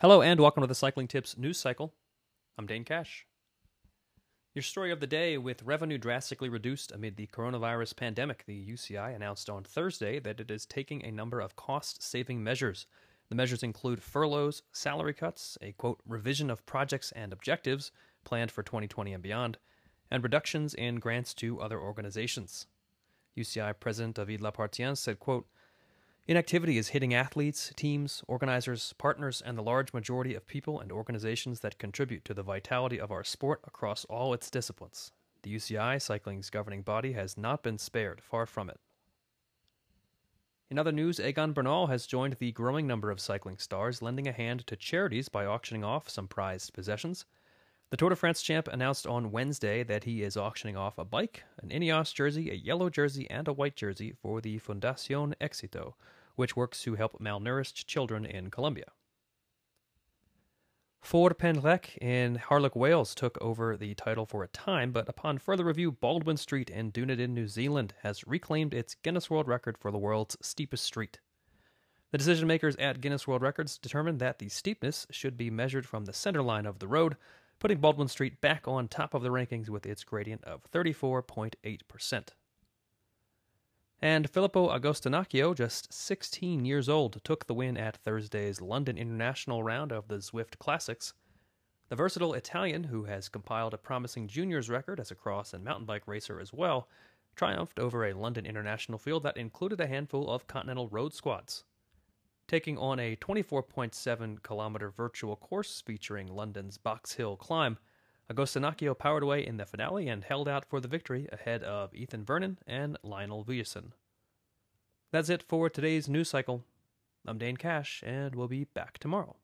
Hello and welcome to the Cycling Tips news cycle. I'm Dane Cash. Your story of the day with revenue drastically reduced amid the coronavirus pandemic, the UCI announced on Thursday that it is taking a number of cost saving measures. The measures include furloughs, salary cuts, a quote, revision of projects and objectives planned for 2020 and beyond, and reductions in grants to other organizations. UCI President David Lappartient said, quote, Inactivity is hitting athletes, teams, organizers, partners, and the large majority of people and organizations that contribute to the vitality of our sport across all its disciplines. The UCI, cycling's governing body, has not been spared, far from it. In other news, Egan Bernal has joined the growing number of cycling stars lending a hand to charities by auctioning off some prized possessions. The Tour de France champ announced on Wednesday that he is auctioning off a bike, an Ineos jersey, a yellow jersey, and a white jersey for the Fundación Éxito, which works to help malnourished children in Colombia. Ffordd Pen Llech in Harlech, Wales took over the title for a time, but upon further review, Baldwin Street in Dunedin, New Zealand has reclaimed its Guinness World Record for the world's steepest street. The decision makers at Guinness World Records determined that the steepness should be measured from the center line of the road, putting Baldwin Street back on top of the rankings with its gradient of 34.8%. And Filippo Agostinacchio, just 16 years old, took the win at Thursday's London International round of the Zwift Classics. The versatile Italian, who has compiled a promising juniors record as a cross and mountain bike racer as well, triumphed over a London International field that included a handful of Continental road squads. Taking on a 24.7 kilometer virtual course featuring London's Box Hill climb, Agostinacchio powered away in the finale and held out for the victory ahead of Ethan Vernon and Lionel Vujasin. That's it for today's news cycle. I'm Dane Cash, and we'll be back tomorrow.